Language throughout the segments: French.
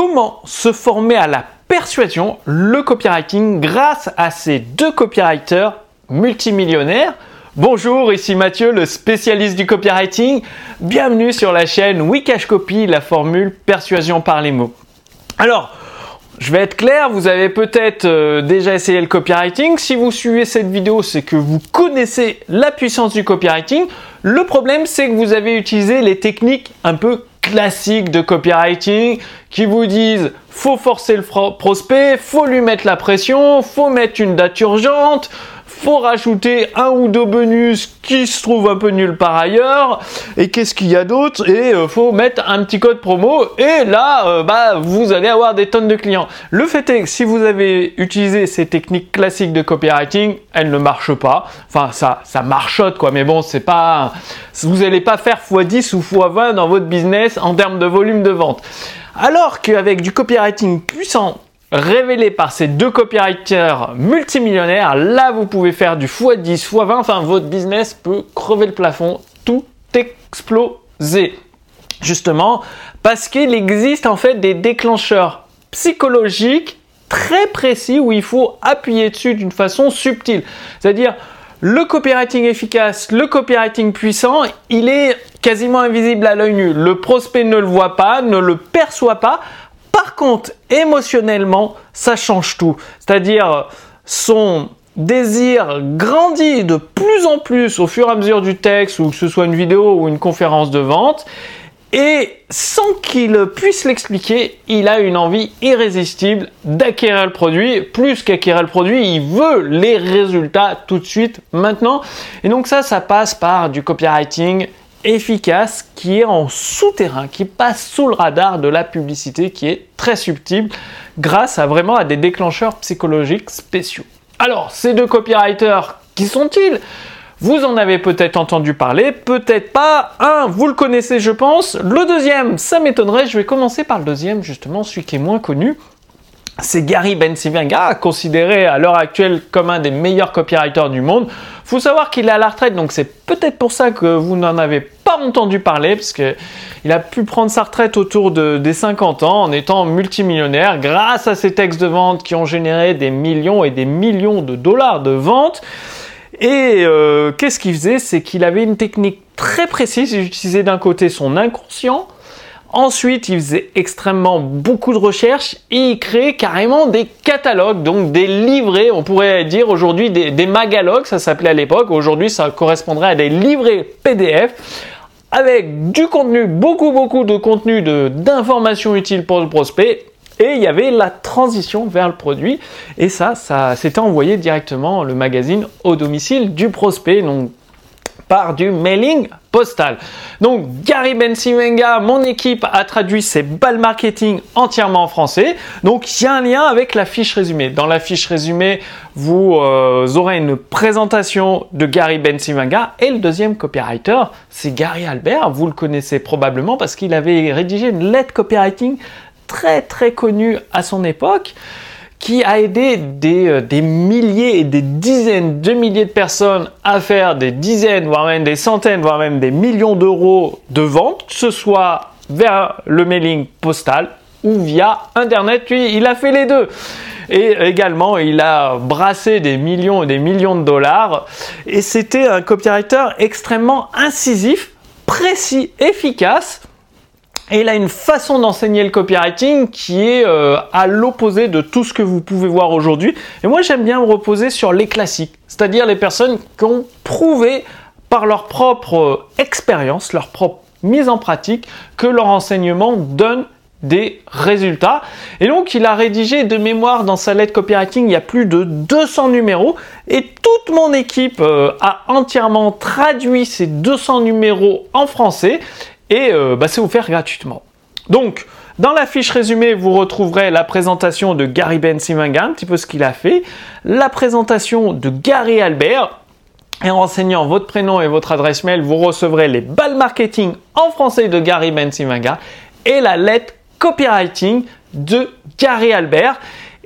comment se former à la persuasion, le copywriting, grâce à ces deux copywriters multimillionnaires. Bonjour, ici Mathieu, le spécialiste du copywriting. Bienvenue sur la chaîne Wikash Copy, la formule persuasion par les mots. Alors, je vais être clair, vous avez peut-être euh, déjà essayé le copywriting. Si vous suivez cette vidéo, c'est que vous connaissez la puissance du copywriting. Le problème, c'est que vous avez utilisé les techniques un peu classiques de copywriting qui vous disent faut forcer le prospect, faut lui mettre la pression, faut mettre une date urgente, faut rajouter un ou deux bonus qui se trouvent un peu nulle part ailleurs. Et qu'est-ce qu'il y a d'autre? Et euh, faut mettre un petit code promo. Et là, euh, bah, vous allez avoir des tonnes de clients. Le fait est que si vous avez utilisé ces techniques classiques de copywriting, elles ne marchent pas. Enfin, ça, ça marchote quoi. Mais bon, c'est pas, vous n'allez pas faire x10 ou x20 dans votre business en termes de volume de vente. Alors qu'avec du copywriting puissant révélé par ces deux copywriters multimillionnaires, là vous pouvez faire du x10, x20, enfin votre business peut crever le plafond, tout exploser. Justement, parce qu'il existe en fait des déclencheurs psychologiques très précis où il faut appuyer dessus d'une façon subtile. C'est-à-dire, le copywriting efficace, le copywriting puissant, il est quasiment invisible à l'œil nu. Le prospect ne le voit pas, ne le perçoit pas. Par contre, émotionnellement, ça change tout. C'est-à-dire, son désir grandit de plus en plus au fur et à mesure du texte, ou que ce soit une vidéo ou une conférence de vente. Et sans qu'il puisse l'expliquer, il a une envie irrésistible d'acquérir le produit. Plus qu'acquérir le produit, il veut les résultats tout de suite, maintenant. Et donc ça, ça passe par du copywriting efficace qui est en souterrain, qui passe sous le radar de la publicité, qui est très subtil grâce à vraiment à des déclencheurs psychologiques spéciaux. Alors, ces deux copywriters, qui sont-ils? Vous en avez peut-être entendu parler, peut-être pas. Un, vous le connaissez, je pense. Le deuxième, ça m'étonnerait. Je vais commencer par le deuxième, justement, celui qui est moins connu. C'est Gary Bencivenga, considéré à l'heure actuelle comme un des meilleurs copywriters du monde. Faut savoir qu'il est à la retraite, donc c'est peut-être pour ça que vous n'en avez pas entendu parler, parce qu'il a pu prendre sa retraite autour de, des 50 ans en étant multimillionnaire grâce à ses textes de vente qui ont généré des millions et des millions de dollars de ventes. Et euh, qu'est-ce qu'il faisait? C'est qu'il avait une technique très précise. Il utilisait d'un côté son inconscient. Ensuite, il faisait extrêmement beaucoup de recherches et il créait carrément des catalogues, donc des livrets, on pourrait dire aujourd'hui des, magalogues, ça s'appelait à l'époque. Aujourd'hui, ça correspondrait à des livrets PDF avec du contenu, beaucoup beaucoup de contenu d'informations utiles pour le prospect et il y avait la transition vers le produit. Et ça, ça s'était envoyé directement le magazine au domicile du prospect. Donc par du mailing postal. Donc Gary Bensimenga, mon équipe a traduit ces balles marketing entièrement en français. Donc il y a un lien avec la fiche résumée. Dans la fiche résumée, vous euh, aurez une présentation de Gary Bensimenga et le deuxième copywriter, c'est Gary Albert. Vous le connaissez probablement parce qu'il avait rédigé une lettre copywriting très très connu à son époque qui a aidé des, euh, des, milliers et des dizaines de milliers de personnes à faire des dizaines, voire même des centaines, voire même des millions d'euros de ventes, que ce soit vers le mailing postal ou via Internet. Lui, il a fait les deux. Et également, il a brassé des millions et des millions de dollars. Et c'était un copywriter extrêmement incisif, précis, efficace et il a une façon d'enseigner le copywriting qui est euh, à l'opposé de tout ce que vous pouvez voir aujourd'hui. Et moi, j'aime bien me reposer sur les classiques, c'est-à-dire les personnes qui ont prouvé par leur propre euh, expérience, leur propre mise en pratique, que leur enseignement donne des résultats. Et donc, il a rédigé de mémoire dans sa lettre copywriting, il y a plus de 200 numéros. Et toute mon équipe euh, a entièrement traduit ces 200 numéros en français et euh, bah, c'est offert gratuitement. Donc, dans la fiche résumée, vous retrouverez la présentation de Gary Ben Simanga, un petit peu ce qu'il a fait, la présentation de Gary Albert, et en renseignant votre prénom et votre adresse mail, vous recevrez les balles marketing en français de Gary Ben Simanga et la lettre copywriting de Gary Albert.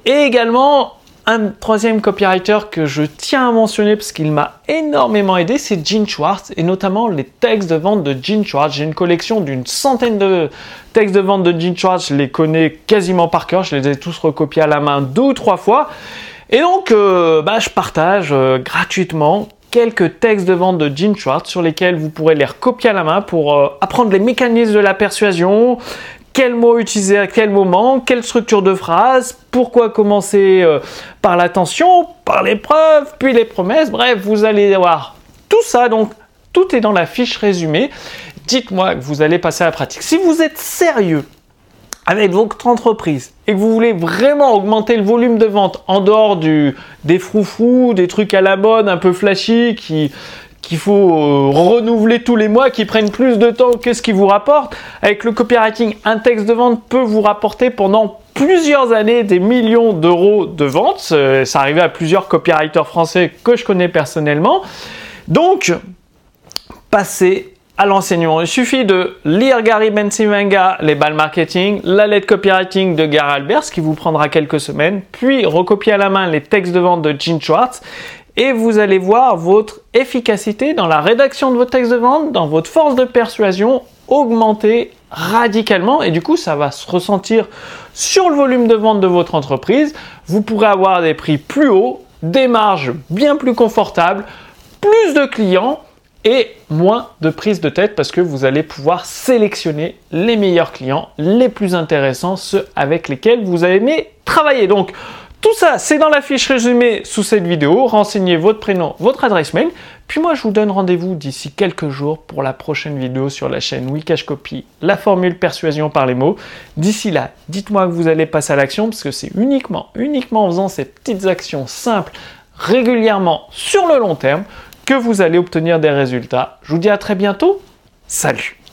Et également un troisième copywriter que je tiens à mentionner parce qu'il m'a énormément aidé, c'est Gene Schwartz et notamment les textes de vente de Gene Schwartz. J'ai une collection d'une centaine de textes de vente de Gene Schwartz, je les connais quasiment par cœur, je les ai tous recopiés à la main deux ou trois fois. Et donc, euh, bah, je partage euh, gratuitement quelques textes de vente de Gene Schwartz sur lesquels vous pourrez les recopier à la main pour euh, apprendre les mécanismes de la persuasion, quel mot utiliser à quel moment, quelle structure de phrase, pourquoi commencer euh, par l'attention, par les preuves, puis les promesses. Bref, vous allez voir tout ça. Donc, tout est dans la fiche résumée. Dites-moi que vous allez passer à la pratique. Si vous êtes sérieux avec votre entreprise et que vous voulez vraiment augmenter le volume de vente en dehors du, des froufrous, des trucs à la mode un peu flashy qui, qu'il faut euh, renouveler tous les mois, qui prennent plus de temps que ce qui vous rapporte. Avec le copywriting, un texte de vente peut vous rapporter pendant plusieurs années des millions d'euros de vente. Ça arrivait à plusieurs copywriters français que je connais personnellement. Donc, passez à l'enseignement. Il suffit de lire Gary Bensimanga, les balles marketing, la lettre copywriting de Gary Albers, qui vous prendra quelques semaines, puis recopier à la main les textes de vente de Gene Schwartz, et vous allez voir votre efficacité dans la rédaction de vos textes de vente, dans votre force de persuasion augmenter radicalement et du coup ça va se ressentir sur le volume de vente de votre entreprise. Vous pourrez avoir des prix plus hauts, des marges bien plus confortables, plus de clients et moins de prise de tête parce que vous allez pouvoir sélectionner les meilleurs clients, les plus intéressants, ceux avec lesquels vous aimé travailler. Donc tout ça, c'est dans la fiche résumée sous cette vidéo. Renseignez votre prénom, votre adresse mail. Puis moi, je vous donne rendez-vous d'ici quelques jours pour la prochaine vidéo sur la chaîne Wikash Copy, la formule persuasion par les mots. D'ici là, dites-moi que vous allez passer à l'action parce que c'est uniquement, uniquement en faisant ces petites actions simples régulièrement sur le long terme que vous allez obtenir des résultats. Je vous dis à très bientôt. Salut